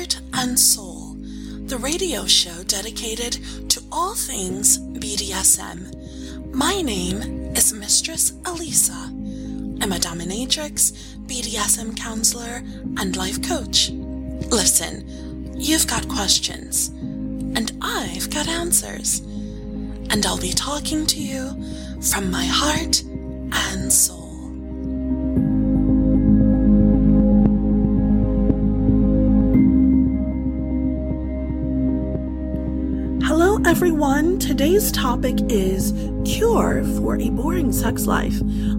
Heart and Soul, the radio show dedicated to all things BDSM. My name is Mistress Alisa. I'm a dominatrix, BDSM counselor, and life coach. Listen, you've got questions, and I've got answers. And I'll be talking to you from my heart and soul. Everyone. Today's topic is cure for a boring sex life.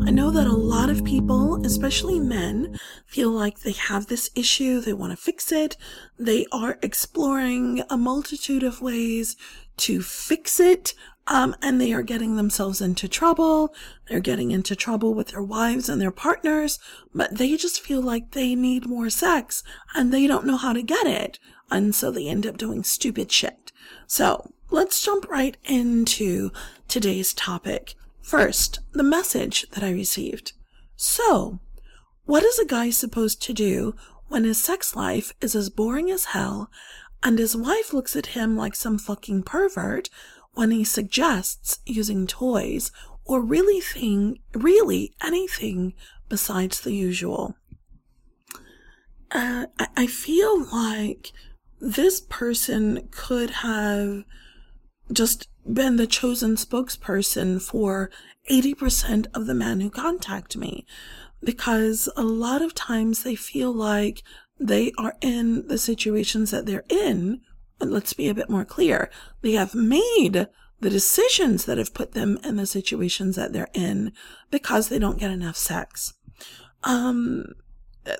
I know that a lot of people, especially men, feel like they have this issue. They want to fix it. They are exploring a multitude of ways to fix it. Um, and they are getting themselves into trouble. They're getting into trouble with their wives and their partners, but they just feel like they need more sex and they don't know how to get it. And so they end up doing stupid shit. So let's jump right into today's topic. First, the message that I received. So, what is a guy supposed to do when his sex life is as boring as hell and his wife looks at him like some fucking pervert when he suggests using toys or really thing, really anything besides the usual? Uh, I, I feel like this person could have just been the chosen spokesperson for 80% of the men who contact me because a lot of times they feel like they are in the situations that they're in. And let's be a bit more clear. They have made the decisions that have put them in the situations that they're in because they don't get enough sex. Um,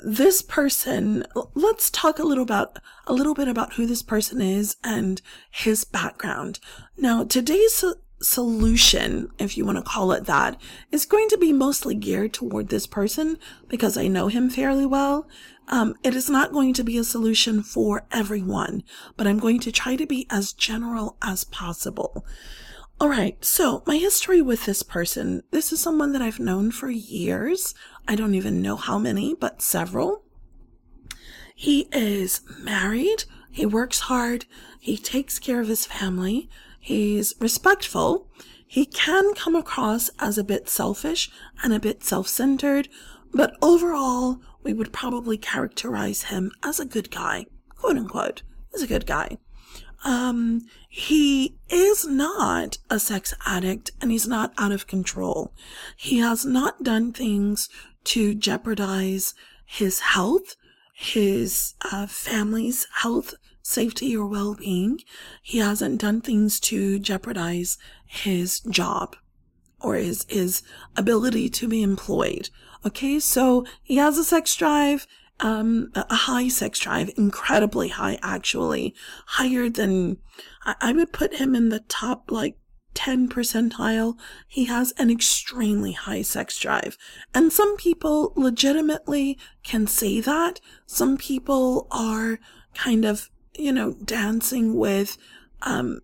this person let's talk a little about a little bit about who this person is and his background. Now today's solution if you want to call it that is going to be mostly geared toward this person because i know him fairly well. Um, it is not going to be a solution for everyone but i'm going to try to be as general as possible all right, so my history with this person this is someone that I've known for years. I don't even know how many, but several. He is married, he works hard, he takes care of his family, he's respectful. He can come across as a bit selfish and a bit self centered, but overall, we would probably characterize him as a good guy, quote unquote, as a good guy um, he is not a sex addict and he's not out of control. He has not done things to jeopardize his health, his uh, family's health, safety, or well being. He hasn't done things to jeopardize his job or his, his ability to be employed. Okay, so he has a sex drive um, a high sex drive, incredibly high, actually, higher than I would put him in the top like 10 percentile. He has an extremely high sex drive. And some people legitimately can say that. Some people are kind of, you know, dancing with, um,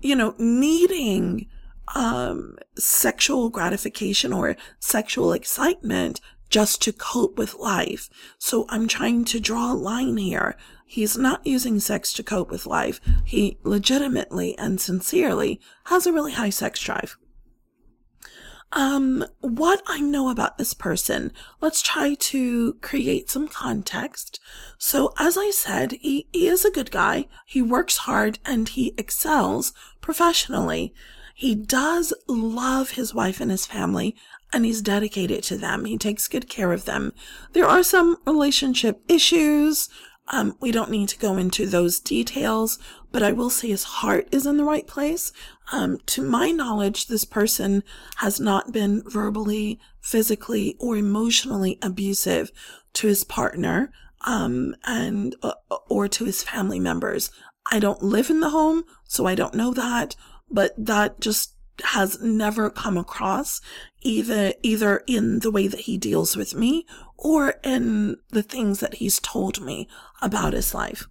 you know, needing, um, sexual gratification or sexual excitement just to cope with life. So I'm trying to draw a line here. He's not using sex to cope with life. He legitimately and sincerely has a really high sex drive. Um, what I know about this person, let's try to create some context. So, as I said, he, he is a good guy. He works hard and he excels professionally. He does love his wife and his family and he's dedicated to them. He takes good care of them. There are some relationship issues. Um, we don't need to go into those details, but I will say his heart is in the right place. Um, to my knowledge, this person has not been verbally, physically, or emotionally abusive to his partner, um, and, uh, or to his family members. I don't live in the home, so I don't know that, but that just has never come across either either in the way that he deals with me or in the things that he's told me about his life.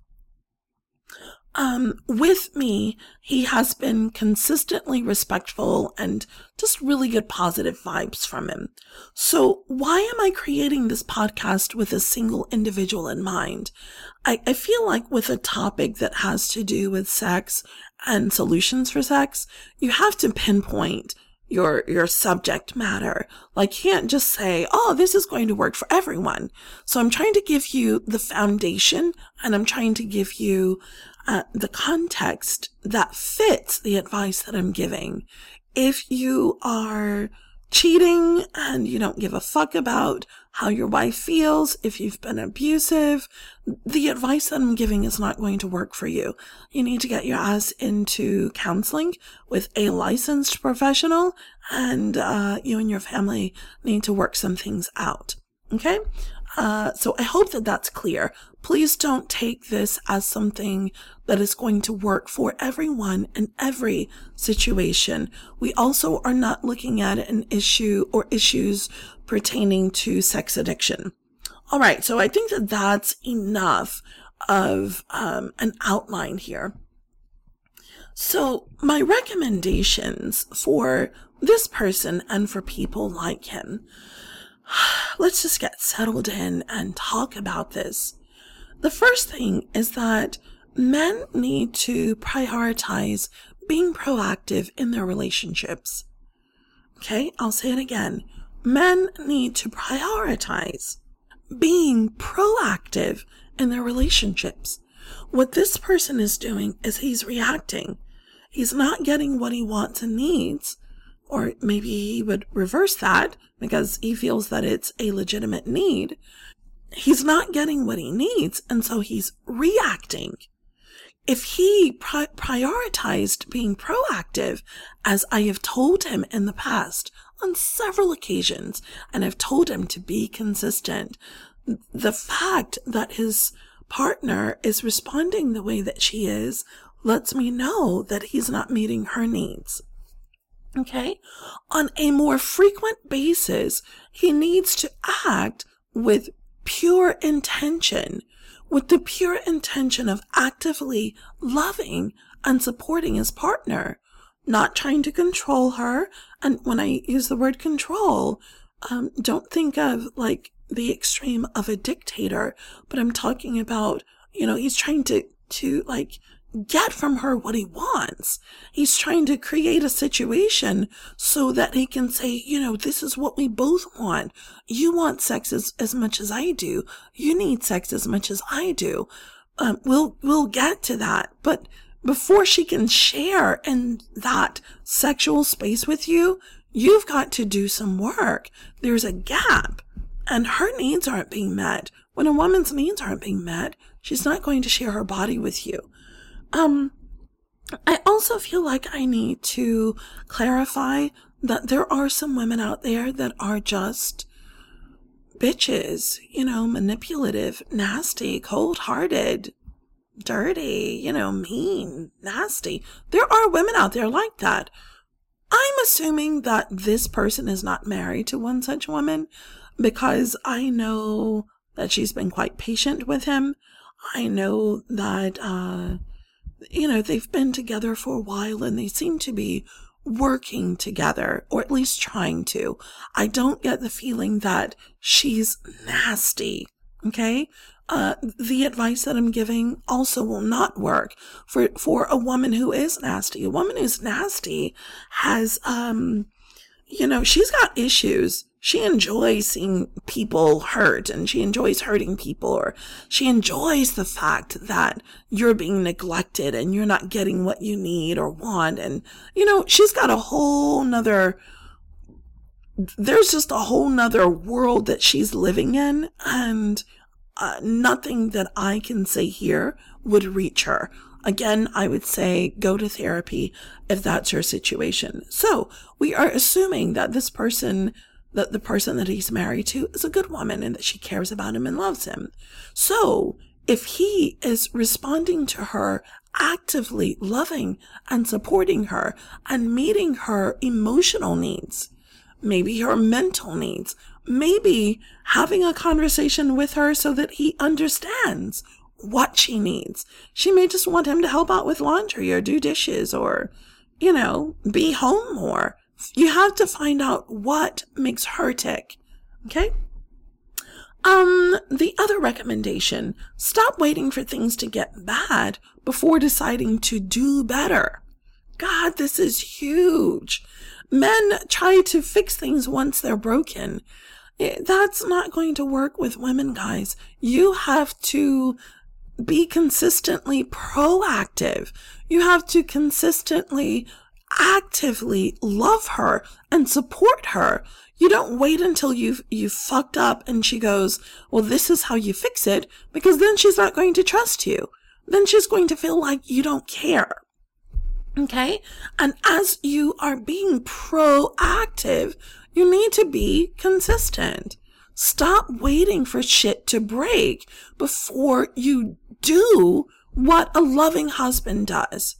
um, with me, he has been consistently respectful and just really good positive vibes from him. So why am I creating this podcast with a single individual in mind? I, I feel like with a topic that has to do with sex and solutions for sex, you have to pinpoint your your subject matter. Like you can't just say, "Oh, this is going to work for everyone." So I'm trying to give you the foundation and I'm trying to give you uh, the context that fits the advice that I'm giving. If you are cheating and you don't give a fuck about how your wife feels, if you've been abusive, the advice that I'm giving is not going to work for you. You need to get your ass into counseling with a licensed professional and uh, you and your family need to work some things out. Okay? Uh, so I hope that that's clear. Please don't take this as something that is going to work for everyone in every situation. We also are not looking at an issue or issues pertaining to sex addiction. All right. So I think that that's enough of um, an outline here. So my recommendations for this person and for people like him let's just get settled in and talk about this. The first thing is that men need to prioritize being proactive in their relationships. Okay, I'll say it again. Men need to prioritize being proactive in their relationships. What this person is doing is he's reacting. He's not getting what he wants and needs. Or maybe he would reverse that because he feels that it's a legitimate need. He's not getting what he needs, and so he's reacting. If he pri- prioritized being proactive, as I have told him in the past on several occasions, and I've told him to be consistent, the fact that his partner is responding the way that she is lets me know that he's not meeting her needs. Okay. On a more frequent basis, he needs to act with pure intention, with the pure intention of actively loving and supporting his partner, not trying to control her. And when I use the word control, um, don't think of like the extreme of a dictator, but I'm talking about, you know, he's trying to, to like get from her what he wants. He's trying to create a situation so that he can say, you know, this is what we both want. You want sex as, as much as I do. You need sex as much as I do. Um, we'll, we'll get to that. But before she can share in that sexual space with you, you've got to do some work. There's a gap and her needs aren't being met. When a woman's needs aren't being met, she's not going to share her body with you. Um, I also feel like I need to clarify that there are some women out there that are just bitches, you know, manipulative, nasty, cold hearted, dirty, you know, mean, nasty. There are women out there like that. I'm assuming that this person is not married to one such woman because I know that she's been quite patient with him. I know that, uh, you know, they've been together for a while and they seem to be working together, or at least trying to. I don't get the feeling that she's nasty. Okay. Uh, the advice that I'm giving also will not work for, for a woman who is nasty. A woman who's nasty has, um, you know, she's got issues she enjoys seeing people hurt and she enjoys hurting people or she enjoys the fact that you're being neglected and you're not getting what you need or want. And, you know, she's got a whole nother, there's just a whole nother world that she's living in and uh, nothing that I can say here would reach her. Again, I would say go to therapy if that's your situation. So we are assuming that this person that the person that he's married to is a good woman and that she cares about him and loves him. So if he is responding to her actively loving and supporting her and meeting her emotional needs, maybe her mental needs, maybe having a conversation with her so that he understands what she needs. She may just want him to help out with laundry or do dishes or, you know, be home more. You have to find out what makes her tick. Okay? Um, the other recommendation, stop waiting for things to get bad before deciding to do better. God, this is huge. Men try to fix things once they're broken. That's not going to work with women, guys. You have to be consistently proactive. You have to consistently, actively love her and support her. You don't wait until you've, you've fucked up and she goes, well, this is how you fix it, because then she's not going to trust you. Then she's going to feel like you don't care. Okay. And as you are being proactive, you need to be consistent. Stop waiting for shit to break before you do what a loving husband does.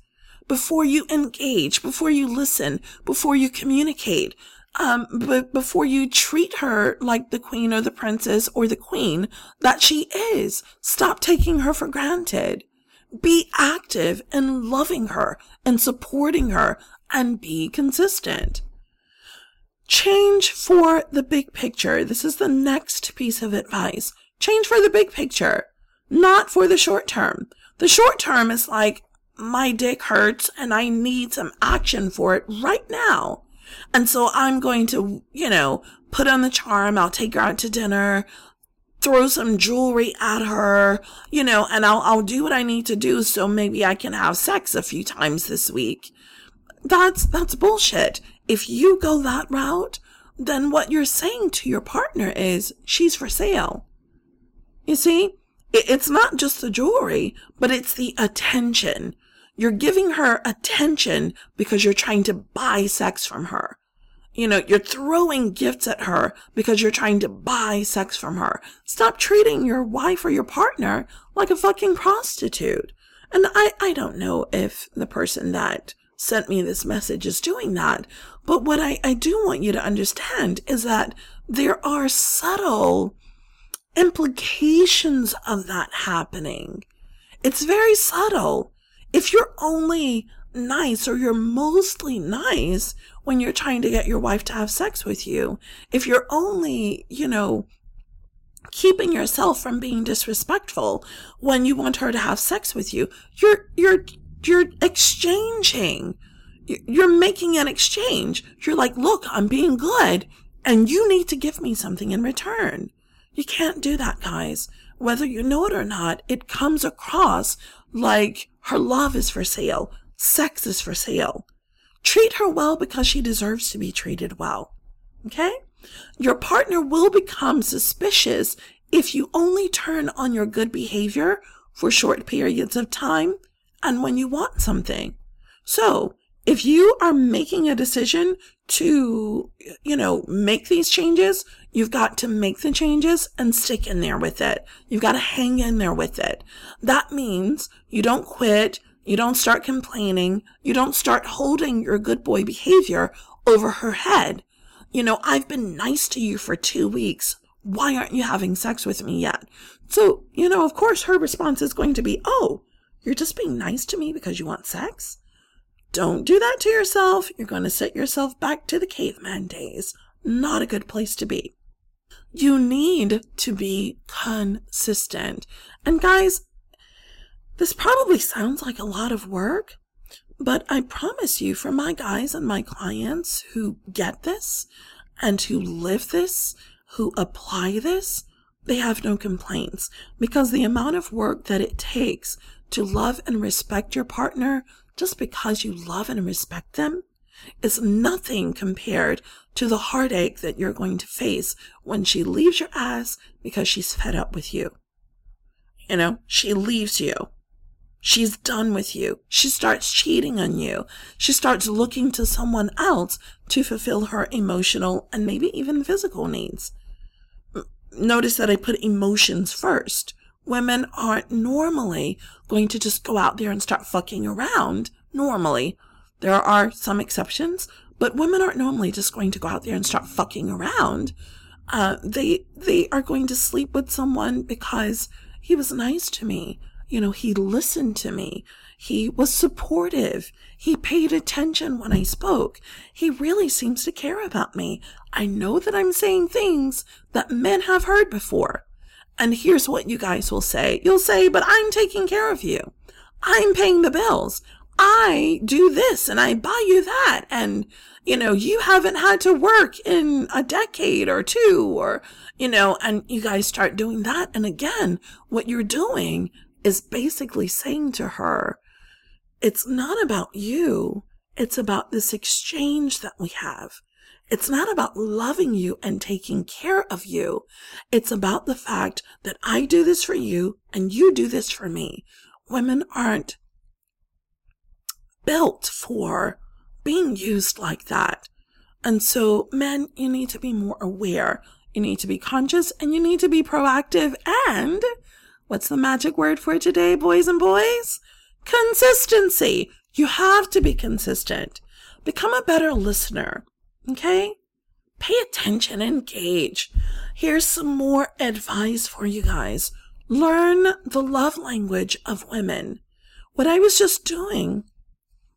Before you engage, before you listen, before you communicate, um, but before you treat her like the queen or the princess or the queen that she is, stop taking her for granted. Be active in loving her and supporting her and be consistent. Change for the big picture. This is the next piece of advice. Change for the big picture, not for the short term. The short term is like, my dick hurts and I need some action for it right now. And so I'm going to, you know, put on the charm. I'll take her out to dinner, throw some jewelry at her, you know, and I'll, I'll do what I need to do so maybe I can have sex a few times this week. That's, that's bullshit. If you go that route, then what you're saying to your partner is she's for sale. You see, it's not just the jewelry, but it's the attention. You're giving her attention because you're trying to buy sex from her. You know, you're throwing gifts at her because you're trying to buy sex from her. Stop treating your wife or your partner like a fucking prostitute. And I, I don't know if the person that sent me this message is doing that. But what I, I do want you to understand is that there are subtle implications of that happening. It's very subtle if you're only nice or you're mostly nice when you're trying to get your wife to have sex with you, if you're only, you know, keeping yourself from being disrespectful when you want her to have sex with you, you're, you're, you're exchanging. You're making an exchange. You're like, look, I'm being good and you need to give me something in return. You can't do that, guys. Whether you know it or not, it comes across like her love is for sale. Sex is for sale. Treat her well because she deserves to be treated well. Okay? Your partner will become suspicious if you only turn on your good behavior for short periods of time and when you want something. So, if you are making a decision to, you know, make these changes, you've got to make the changes and stick in there with it. You've got to hang in there with it. That means you don't quit. You don't start complaining. You don't start holding your good boy behavior over her head. You know, I've been nice to you for two weeks. Why aren't you having sex with me yet? So, you know, of course her response is going to be, Oh, you're just being nice to me because you want sex? Don't do that to yourself. You're going to set yourself back to the caveman days. Not a good place to be. You need to be consistent. And guys, this probably sounds like a lot of work, but I promise you, for my guys and my clients who get this and who live this, who apply this, they have no complaints because the amount of work that it takes to love and respect your partner just because you love and respect them is nothing compared to the heartache that you're going to face when she leaves your ass because she's fed up with you. You know, she leaves you. She's done with you. She starts cheating on you. She starts looking to someone else to fulfill her emotional and maybe even physical needs. Notice that I put emotions first. Women aren't normally going to just go out there and start fucking around. Normally. There are some exceptions, but women aren't normally just going to go out there and start fucking around. Uh, they, they are going to sleep with someone because he was nice to me. You know, he listened to me. He was supportive. He paid attention when I spoke. He really seems to care about me. I know that I'm saying things that men have heard before. And here's what you guys will say. You'll say, but I'm taking care of you. I'm paying the bills. I do this and I buy you that. And, you know, you haven't had to work in a decade or two or, you know, and you guys start doing that. And again, what you're doing is basically saying to her, it's not about you. It's about this exchange that we have. It's not about loving you and taking care of you. It's about the fact that I do this for you and you do this for me. Women aren't built for being used like that. And so, men, you need to be more aware. You need to be conscious and you need to be proactive. And what's the magic word for today, boys and boys? Consistency. You have to be consistent. Become a better listener. Okay? Pay attention, engage. Here's some more advice for you guys. Learn the love language of women. What I was just doing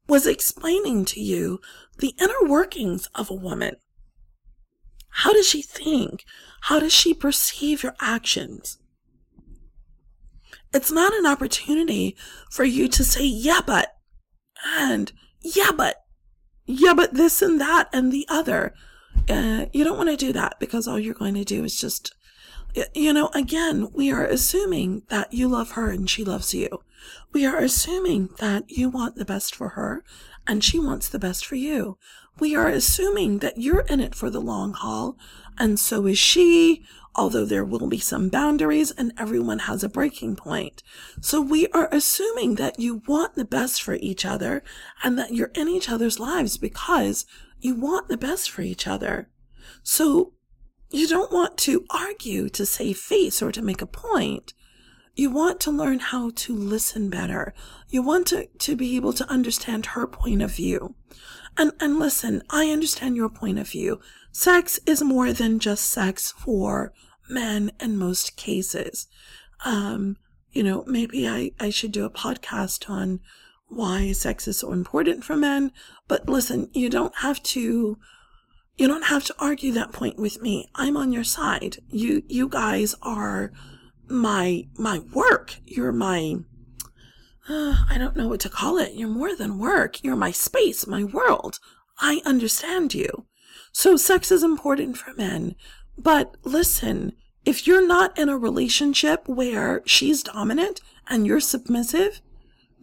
was explaining to you the inner workings of a woman. How does she think? How does she perceive your actions? It's not an opportunity for you to say, yeah, but, and, yeah, but, yeah, but this and that and the other. Uh, you don't want to do that because all you're going to do is just, you know, again, we are assuming that you love her and she loves you. We are assuming that you want the best for her and she wants the best for you. We are assuming that you're in it for the long haul and so is she, although there will be some boundaries and everyone has a breaking point. So we are assuming that you want the best for each other and that you're in each other's lives because you want the best for each other. So you don't want to argue to save face or to make a point. You want to learn how to listen better. You want to, to be able to understand her point of view. And, and listen, I understand your point of view. Sex is more than just sex for men in most cases. Um, you know, maybe I, I should do a podcast on why sex is so important for men. But listen, you don't have to, you don't have to argue that point with me. I'm on your side. You, you guys are my, my work. You're my, uh, I don't know what to call it. You're more than work. You're my space, my world. I understand you. So sex is important for men. But listen, if you're not in a relationship where she's dominant and you're submissive,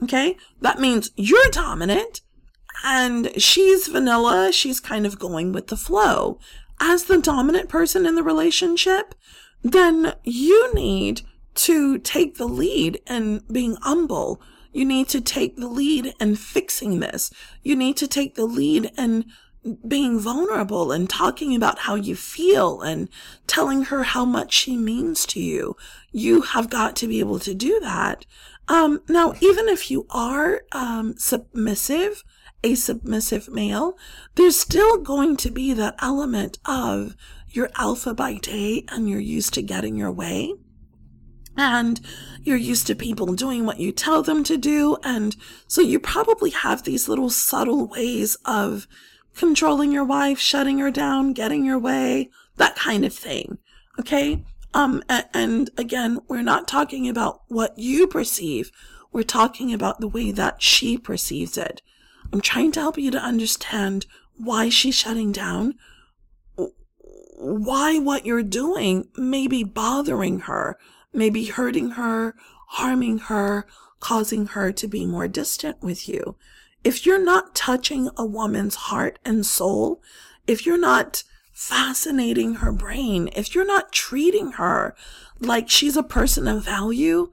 okay, that means you're dominant and she's vanilla. She's kind of going with the flow. As the dominant person in the relationship, then you need to take the lead in being humble. You need to take the lead in fixing this. You need to take the lead in being vulnerable and talking about how you feel and telling her how much she means to you. You have got to be able to do that. Um, now, even if you are um, submissive, a submissive male, there's still going to be that element of you're alpha by day and you're used to getting your way. And you're used to people doing what you tell them to do. And so you probably have these little subtle ways of controlling your wife, shutting her down, getting your way, that kind of thing. Okay. Um, and again, we're not talking about what you perceive. We're talking about the way that she perceives it. I'm trying to help you to understand why she's shutting down, why what you're doing may be bothering her, may be hurting her, harming her, causing her to be more distant with you. If you're not touching a woman's heart and soul, if you're not fascinating her brain, if you're not treating her like she's a person of value,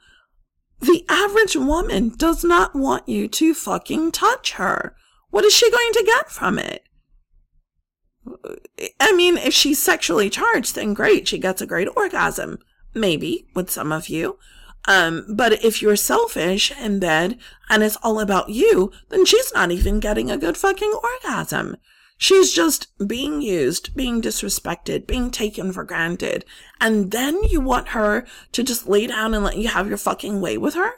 the average woman does not want you to fucking touch her. What is she going to get from it? I mean, if she's sexually charged, then great. She gets a great orgasm. Maybe with some of you. Um, but if you're selfish in bed and it's all about you, then she's not even getting a good fucking orgasm. She's just being used, being disrespected, being taken for granted. And then you want her to just lay down and let you have your fucking way with her?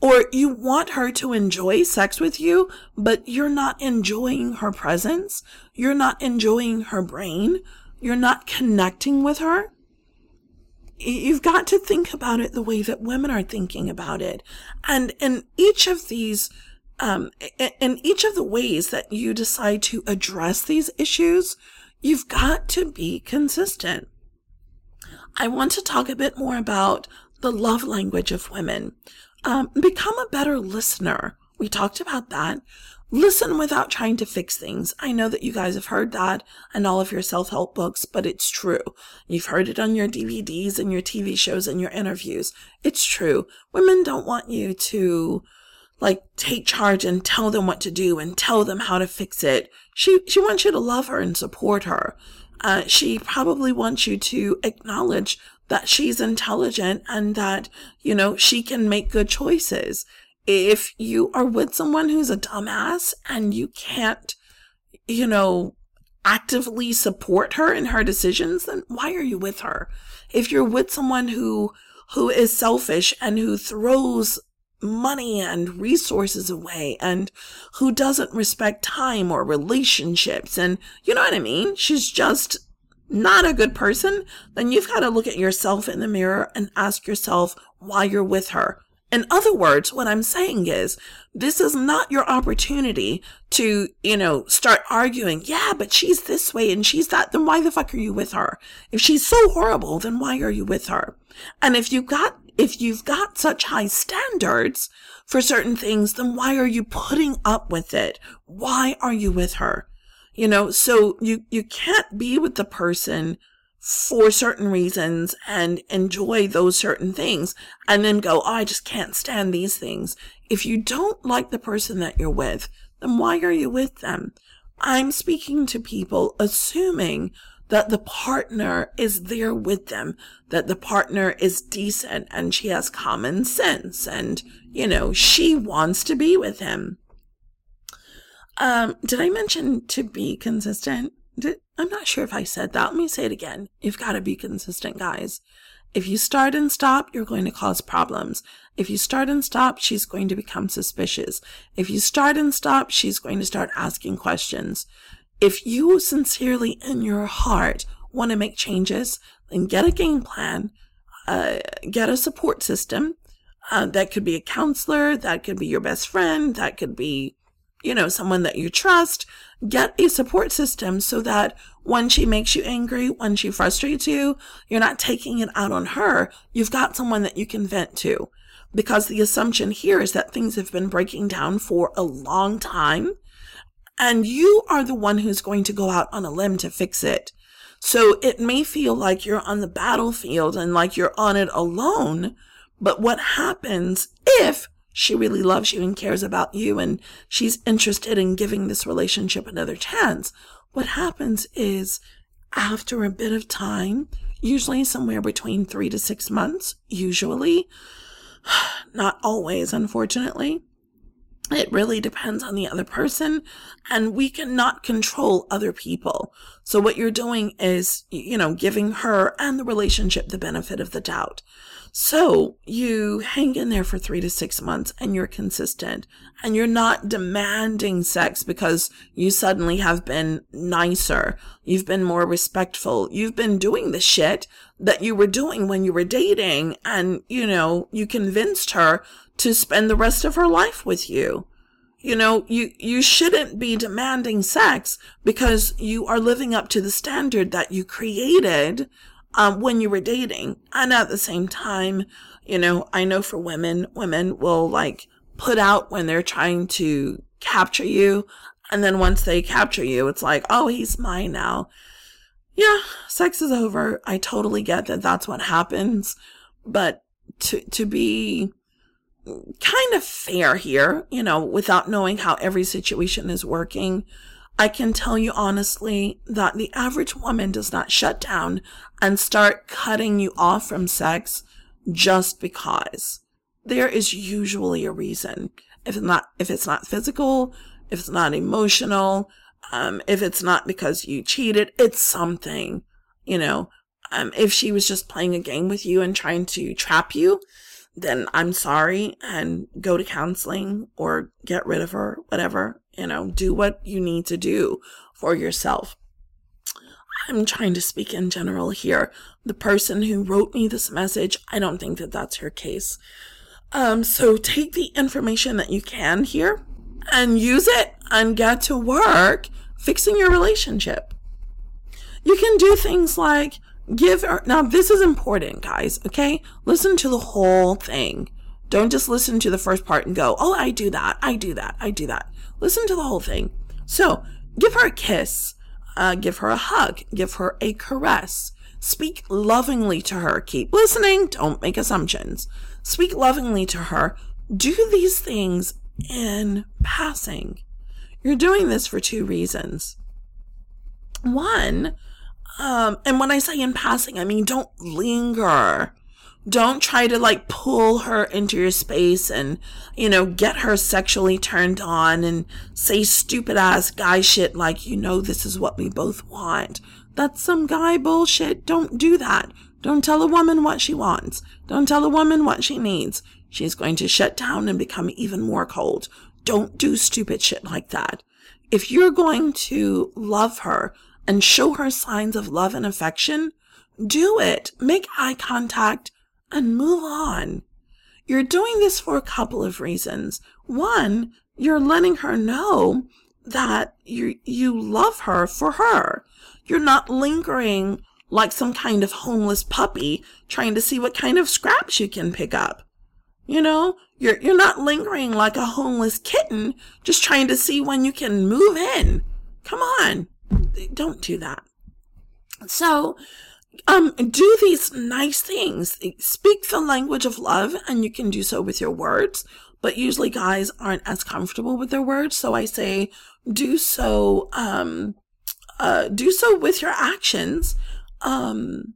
Or you want her to enjoy sex with you, but you're not enjoying her presence. You're not enjoying her brain. You're not connecting with her. You've got to think about it the way that women are thinking about it. And in each of these um, in each of the ways that you decide to address these issues, you've got to be consistent. I want to talk a bit more about the love language of women. Um, become a better listener. We talked about that. Listen without trying to fix things. I know that you guys have heard that in all of your self-help books, but it's true. You've heard it on your DVDs and your TV shows and your interviews. It's true. Women don't want you to like take charge and tell them what to do and tell them how to fix it. She she wants you to love her and support her. Uh, she probably wants you to acknowledge that she's intelligent and that you know she can make good choices. If you are with someone who's a dumbass and you can't, you know, actively support her in her decisions, then why are you with her? If you're with someone who who is selfish and who throws money and resources away and who doesn't respect time or relationships. And you know what I mean? She's just not a good person. Then you've got to look at yourself in the mirror and ask yourself why you're with her. In other words, what I'm saying is this is not your opportunity to, you know, start arguing. Yeah, but she's this way and she's that. Then why the fuck are you with her? If she's so horrible, then why are you with her? And if you got if you've got such high standards for certain things, then why are you putting up with it? Why are you with her? You know, so you, you can't be with the person for certain reasons and enjoy those certain things and then go, oh, I just can't stand these things. If you don't like the person that you're with, then why are you with them? I'm speaking to people assuming that the partner is there with them, that the partner is decent and she has common sense and, you know, she wants to be with him. Um, did I mention to be consistent? Did, I'm not sure if I said that. Let me say it again. You've got to be consistent, guys. If you start and stop, you're going to cause problems. If you start and stop, she's going to become suspicious. If you start and stop, she's going to start asking questions. If you sincerely in your heart want to make changes, then get a game plan, uh, get a support system. Uh, that could be a counselor, that could be your best friend, that could be, you know, someone that you trust. Get a support system so that when she makes you angry, when she frustrates you, you're not taking it out on her. You've got someone that you can vent to. Because the assumption here is that things have been breaking down for a long time and you are the one who's going to go out on a limb to fix it. So it may feel like you're on the battlefield and like you're on it alone. But what happens if she really loves you and cares about you and she's interested in giving this relationship another chance? What happens is after a bit of time, usually somewhere between three to six months, usually, not always, unfortunately, it really depends on the other person and we cannot control other people. So what you're doing is, you know, giving her and the relationship the benefit of the doubt. So you hang in there for three to six months and you're consistent and you're not demanding sex because you suddenly have been nicer. You've been more respectful. You've been doing the shit that you were doing when you were dating and, you know, you convinced her to spend the rest of her life with you. You know, you, you shouldn't be demanding sex because you are living up to the standard that you created um, when you were dating. And at the same time, you know, I know for women, women will like put out when they're trying to capture you. And then once they capture you, it's like, oh, he's mine now. Yeah, sex is over. I totally get that that's what happens. But to, to be kind of fair here, you know, without knowing how every situation is working. I can tell you honestly that the average woman does not shut down and start cutting you off from sex just because. There is usually a reason. If it's not, if it's not physical, if it's not emotional, Um, if it's not because you cheated, it's something, you know. Um, if she was just playing a game with you and trying to trap you, then I'm sorry and go to counseling or get rid of her, whatever, you know, do what you need to do for yourself. I'm trying to speak in general here. The person who wrote me this message, I don't think that that's her case. Um, so take the information that you can here and use it and get to work fixing your relationship. You can do things like give now this is important, guys, okay? Listen to the whole thing. Don't just listen to the first part and go, oh, I do that, I do that, I do that. Listen to the whole thing. So give her a kiss, uh, give her a hug, give her a caress. Speak lovingly to her. Keep listening. Don't make assumptions. Speak lovingly to her. Do these things in passing. You're doing this for two reasons. One, um, and when I say in passing, I mean don't linger. Don't try to like pull her into your space and, you know, get her sexually turned on and say stupid ass guy shit like, you know, this is what we both want. That's some guy bullshit. Don't do that. Don't tell a woman what she wants. Don't tell a woman what she needs. She's going to shut down and become even more cold. Don't do stupid shit like that. If you're going to love her and show her signs of love and affection, do it. Make eye contact and move on. You're doing this for a couple of reasons. One, you're letting her know that you, you love her for her. You're not lingering like some kind of homeless puppy trying to see what kind of scraps you can pick up. You know, you're, you're not lingering like a homeless kitten just trying to see when you can move in. Come on. Don't do that. So, um, do these nice things. Speak the language of love and you can do so with your words, but usually guys aren't as comfortable with their words. So I say do so, um, uh, do so with your actions um,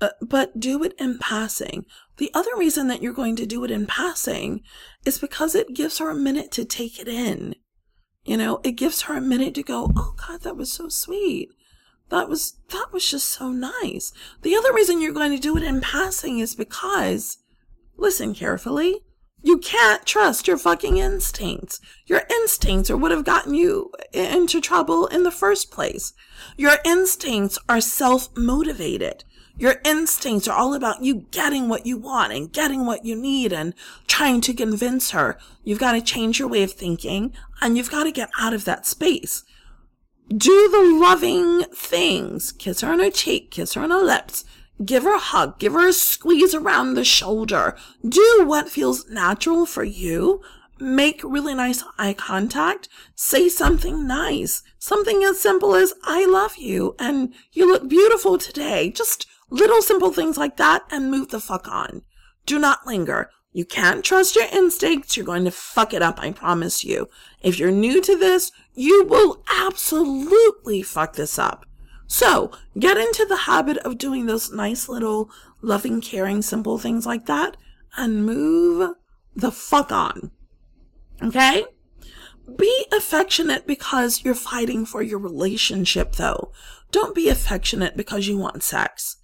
uh, but do it in passing. The other reason that you're going to do it in passing is because it gives her a minute to take it in. You know, it gives her a minute to go, oh God, that was so sweet. That was, that was just so nice. The other reason you're going to do it in passing is because, listen carefully, you can't trust your fucking instincts. Your instincts are what have gotten you into trouble in the first place. Your instincts are self motivated. Your instincts are all about you getting what you want and getting what you need and trying to convince her. You've got to change your way of thinking and you've got to get out of that space. Do the loving things. Kiss her on her cheek, kiss her on her lips, Give her a hug, give her a squeeze around the shoulder. Do what feels natural for you. Make really nice eye contact. Say something nice. Something as simple as, I love you and you look beautiful today. Just little simple things like that and move the fuck on. Do not linger. You can't trust your instincts. You're going to fuck it up. I promise you. If you're new to this, you will absolutely fuck this up. So get into the habit of doing those nice little loving, caring, simple things like that and move the fuck on. Okay? Be affectionate because you're fighting for your relationship though. Don't be affectionate because you want sex.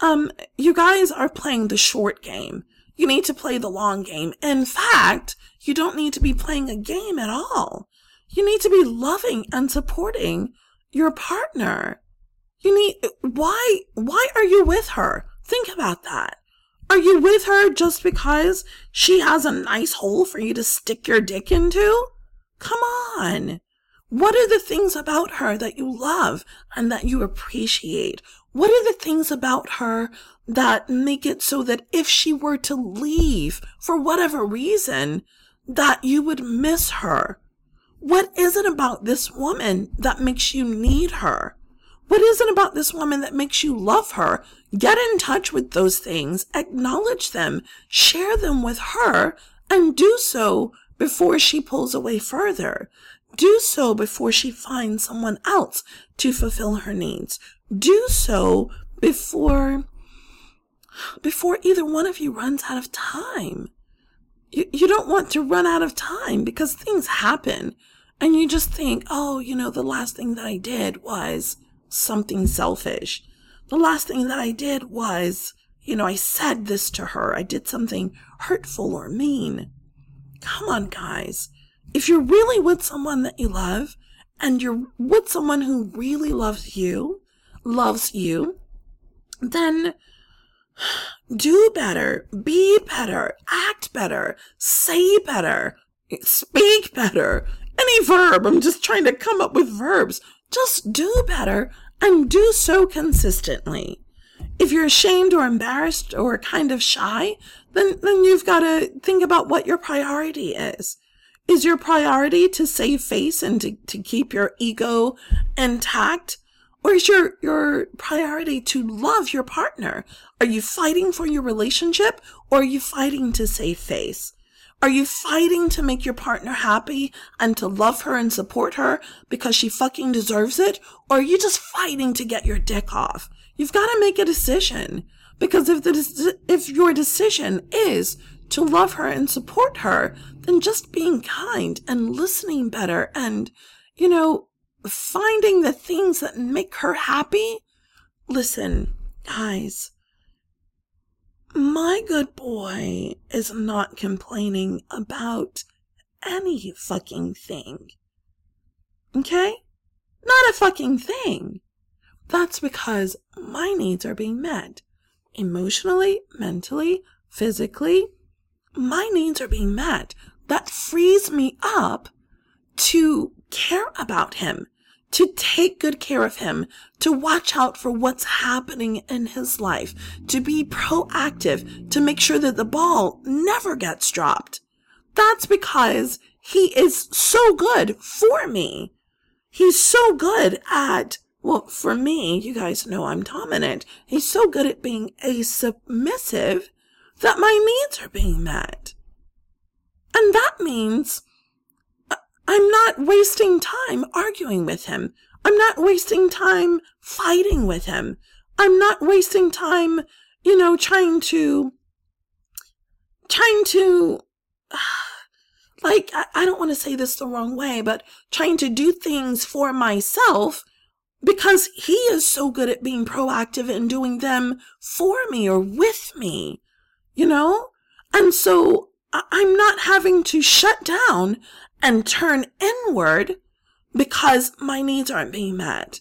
Um, you guys are playing the short game. You need to play the long game. In fact, you don't need to be playing a game at all. You need to be loving and supporting your partner. You need, why, why are you with her? Think about that. Are you with her just because she has a nice hole for you to stick your dick into? Come on. What are the things about her that you love and that you appreciate? What are the things about her that make it so that if she were to leave for whatever reason, that you would miss her? What is it about this woman that makes you need her? What is it about this woman that makes you love her? Get in touch with those things, acknowledge them, share them with her, and do so before she pulls away further. Do so before she finds someone else to fulfill her needs. Do so before, before either one of you runs out of time. You, you don't want to run out of time because things happen and you just think, oh, you know, the last thing that I did was something selfish. The last thing that I did was, you know, I said this to her. I did something hurtful or mean. Come on, guys. If you're really with someone that you love and you're with someone who really loves you, loves you, then do better, be better, act better, say better, speak better. Any verb. I'm just trying to come up with verbs. Just do better and do so consistently. If you're ashamed or embarrassed or kind of shy, then, then you've got to think about what your priority is. Is your priority to save face and to, to keep your ego intact? Or is your, your priority to love your partner? Are you fighting for your relationship or are you fighting to save face? Are you fighting to make your partner happy and to love her and support her because she fucking deserves it? Or are you just fighting to get your dick off? You've got to make a decision because if the, if your decision is to love her and support her, then just being kind and listening better and, you know, finding the things that make her happy. Listen, guys, my good boy is not complaining about any fucking thing. Okay? Not a fucking thing. That's because my needs are being met. Emotionally, mentally, physically, my needs are being met. That frees me up to care about him, to take good care of him, to watch out for what's happening in his life, to be proactive, to make sure that the ball never gets dropped. That's because he is so good for me. He's so good at, well, for me, you guys know I'm dominant. He's so good at being a submissive that my needs are being met. And that means I'm not wasting time arguing with him. I'm not wasting time fighting with him. I'm not wasting time, you know, trying to, trying to, like, I, I don't want to say this the wrong way, but trying to do things for myself because he is so good at being proactive and doing them for me or with me, you know? And so I'm not having to shut down and turn inward because my needs aren't being met.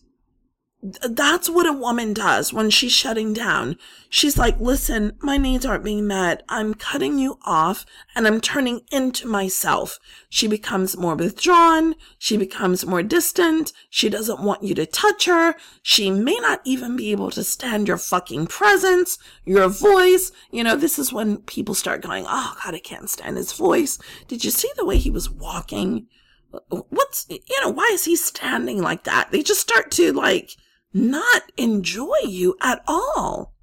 That's what a woman does when she's shutting down. She's like, listen, my needs aren't being met. I'm cutting you off and I'm turning into myself. She becomes more withdrawn. She becomes more distant. She doesn't want you to touch her. She may not even be able to stand your fucking presence, your voice. You know, this is when people start going, oh God, I can't stand his voice. Did you see the way he was walking? What's, you know, why is he standing like that? They just start to like, not enjoy you at all.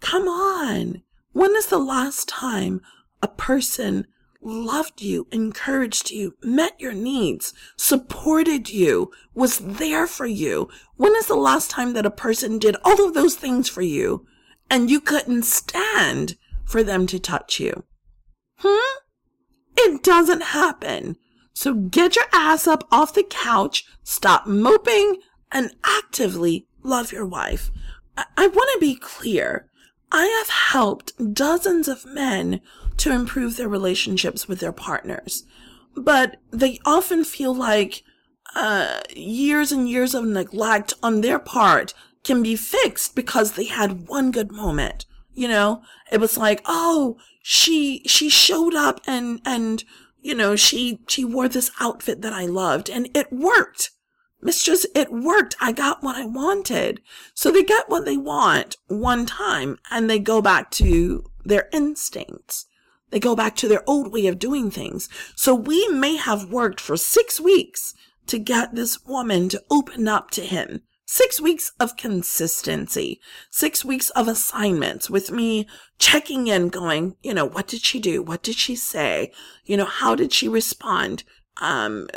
Come on. When is the last time a person loved you, encouraged you, met your needs, supported you, was there for you? When is the last time that a person did all of those things for you and you couldn't stand for them to touch you? Hmm? It doesn't happen. So get your ass up off the couch, stop moping, and actively love your wife. I, I want to be clear. I have helped dozens of men to improve their relationships with their partners, but they often feel like uh, years and years of neglect on their part can be fixed because they had one good moment. You know, it was like, oh, she she showed up and and you know she she wore this outfit that I loved and it worked. Mistress, it worked. I got what I wanted. So they get what they want one time and they go back to their instincts. They go back to their old way of doing things. So we may have worked for six weeks to get this woman to open up to him. Six weeks of consistency, six weeks of assignments with me checking in, going, you know, what did she do? What did she say? You know, how did she respond? Um,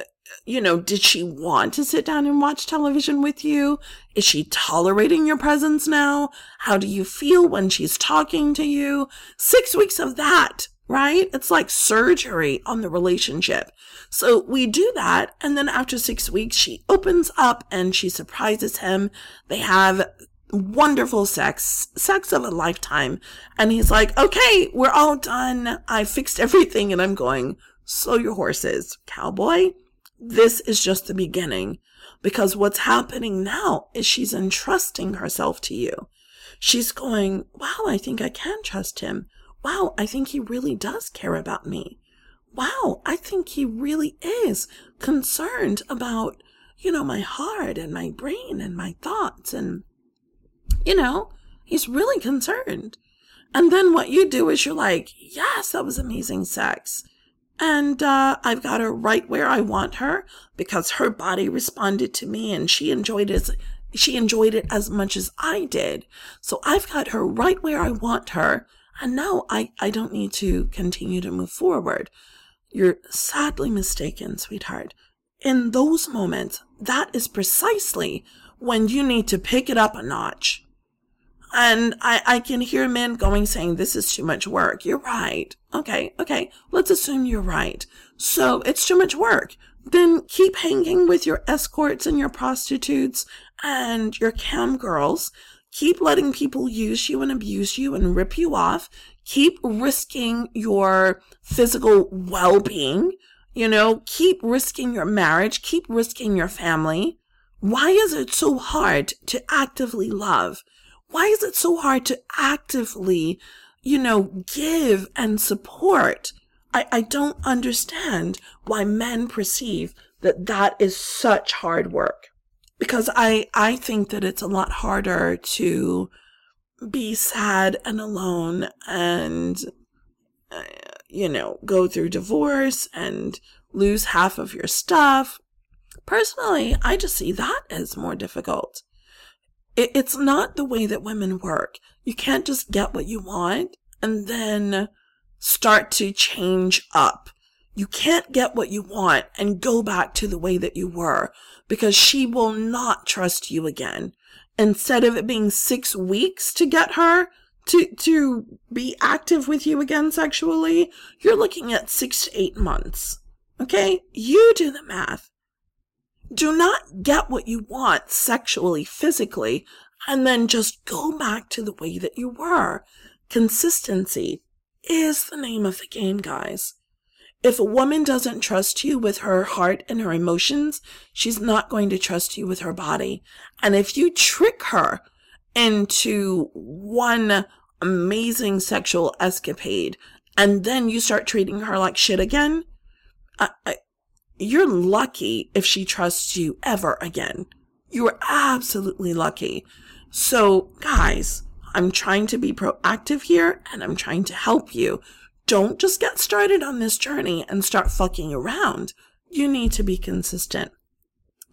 you know, did she want to sit down and watch television with you? Is she tolerating your presence now? How do you feel when she's talking to you? Six weeks of that, right? It's like surgery on the relationship. So we do that. And then after six weeks, she opens up and she surprises him. They have wonderful sex, sex of a lifetime. And he's like, okay, we're all done. I fixed everything. And I'm going, slow your horses, cowboy. This is just the beginning because what's happening now is she's entrusting herself to you. She's going, wow, I think I can trust him. Wow, I think he really does care about me. Wow, I think he really is concerned about, you know, my heart and my brain and my thoughts and you know, he's really concerned. And then what you do is you're like, yes, that was amazing sex. And uh, I've got her right where I want her because her body responded to me and she enjoyed it. She enjoyed it as much as I did. So I've got her right where I want her. And now I, I don't need to continue to move forward. You're sadly mistaken, sweetheart. In those moments, that is precisely when you need to pick it up a notch. And I, I can hear men going saying, this is too much work. You're right. Okay. Okay. Let's assume you're right. So it's too much work. Then keep hanging with your escorts and your prostitutes and your cam girls. Keep letting people use you and abuse you and rip you off. Keep risking your physical well-being. You know, keep risking your marriage. Keep risking your family. Why is it so hard to actively love? Why is it so hard to actively, you know, give and support? I, I don't understand why men perceive that that is such hard work. Because I, I think that it's a lot harder to be sad and alone and, uh, you know, go through divorce and lose half of your stuff. Personally, I just see that as more difficult. It, it's not the way that women work. You can't just get what you want and then start to change up. You can't get what you want and go back to the way that you were because she will not trust you again. Instead of it being six weeks to get her to, to be active with you again sexually, you're looking at six to eight months. Okay? You do the math do not get what you want sexually, physically, and then just go back to the way that you were. Consistency is the name of the game, guys. If a woman doesn't trust you with her heart and her emotions, she's not going to trust you with her body. And if you trick her into one amazing sexual escapade and then you start treating her like shit again, I, I, you're lucky if she trusts you ever again. You are absolutely lucky. So, guys, I'm trying to be proactive here and I'm trying to help you. Don't just get started on this journey and start fucking around. You need to be consistent.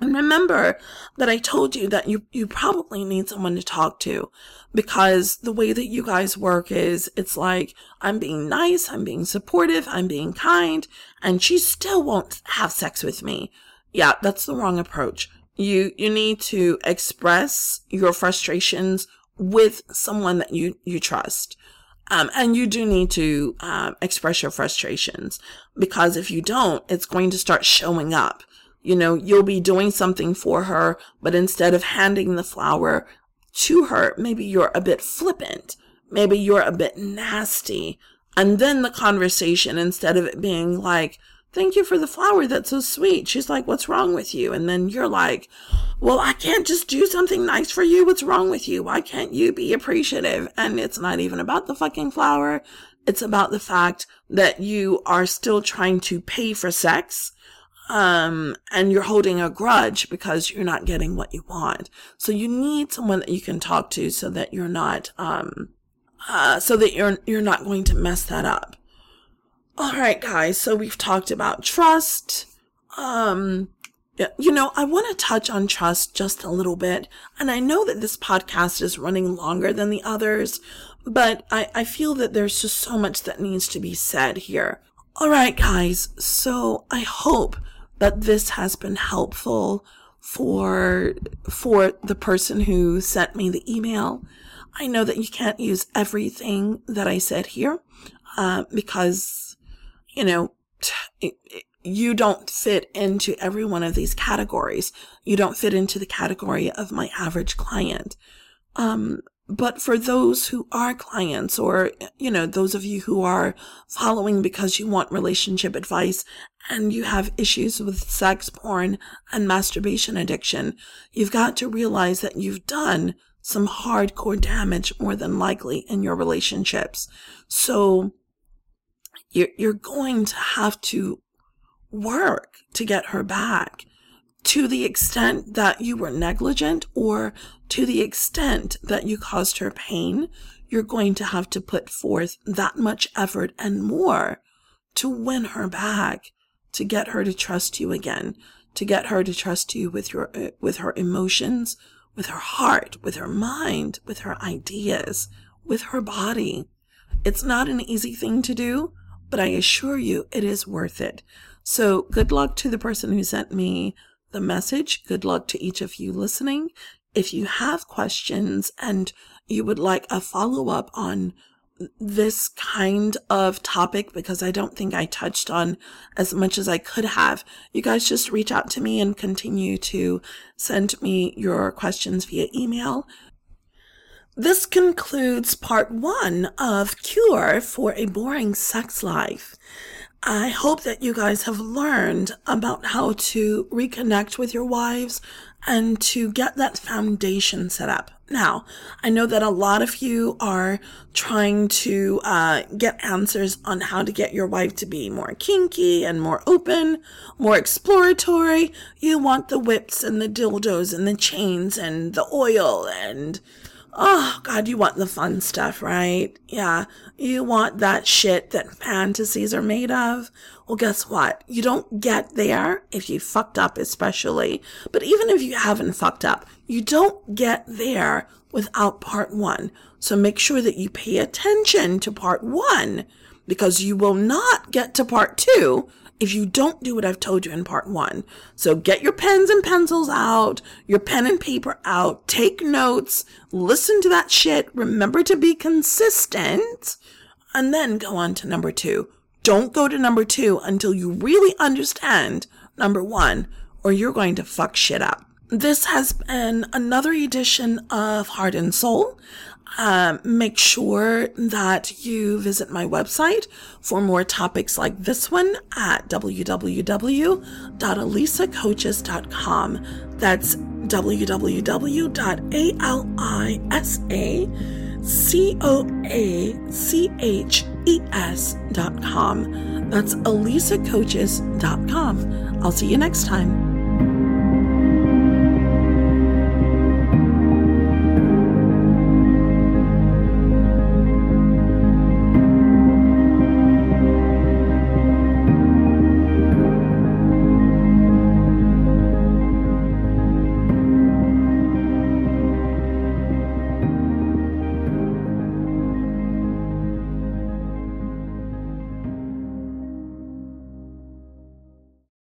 And remember that I told you that you, you probably need someone to talk to because the way that you guys work is it's like, I'm being nice, I'm being supportive, I'm being kind, and she still won't have sex with me. Yeah, that's the wrong approach. You, you need to express your frustrations with someone that you, you trust. Um, and you do need to um, express your frustrations because if you don't, it's going to start showing up. You know, you'll be doing something for her, but instead of handing the flower to her, maybe you're a bit flippant. Maybe you're a bit nasty. And then the conversation, instead of it being like, thank you for the flower. That's so sweet. She's like, what's wrong with you? And then you're like, well, I can't just do something nice for you. What's wrong with you? Why can't you be appreciative? And it's not even about the fucking flower. It's about the fact that you are still trying to pay for sex um, and you're holding a grudge because you're not getting what you want. So you need someone that you can talk to so that you're not, um, uh, so that you're, you're not going to mess that up. All right, guys. So we've talked about trust. Um, you know, I want to touch on trust just a little bit. And I know that this podcast is running longer than the others, but I, I feel that there's just so much that needs to be said here. All right, guys. So I hope but this has been helpful for for the person who sent me the email. I know that you can't use everything that I said here uh, because you know you don't fit into every one of these categories. You don't fit into the category of my average client. Um, but for those who are clients or, you know, those of you who are following because you want relationship advice and you have issues with sex, porn, and masturbation addiction, you've got to realize that you've done some hardcore damage more than likely in your relationships. So you're, you're going to have to work to get her back to the extent that you were negligent or to the extent that you caused her pain, you're going to have to put forth that much effort and more to win her back, to get her to trust you again, to get her to trust you with your, with her emotions, with her heart, with her mind, with her ideas, with her body. It's not an easy thing to do, but I assure you it is worth it. So good luck to the person who sent me the message. Good luck to each of you listening. If you have questions and you would like a follow up on this kind of topic, because I don't think I touched on as much as I could have, you guys just reach out to me and continue to send me your questions via email. This concludes part one of Cure for a Boring Sex Life. I hope that you guys have learned about how to reconnect with your wives and to get that foundation set up. Now, I know that a lot of you are trying to uh, get answers on how to get your wife to be more kinky and more open, more exploratory. You want the whips and the dildos and the chains and the oil and Oh, God, you want the fun stuff, right? Yeah. You want that shit that fantasies are made of. Well, guess what? You don't get there if you fucked up, especially. But even if you haven't fucked up, you don't get there without part one. So make sure that you pay attention to part one because you will not get to part two if you don't do what I've told you in part one. So get your pens and pencils out, your pen and paper out, take notes, listen to that shit, remember to be consistent, and then go on to number two. Don't go to number two until you really understand number one, or you're going to fuck shit up. This has been another edition of Heart and Soul. Um, make sure that you visit my website for more topics like this one at www.alisacoaches.com. That's www.alisacoaches.com. That's alisacoaches.com. I'll see you next time.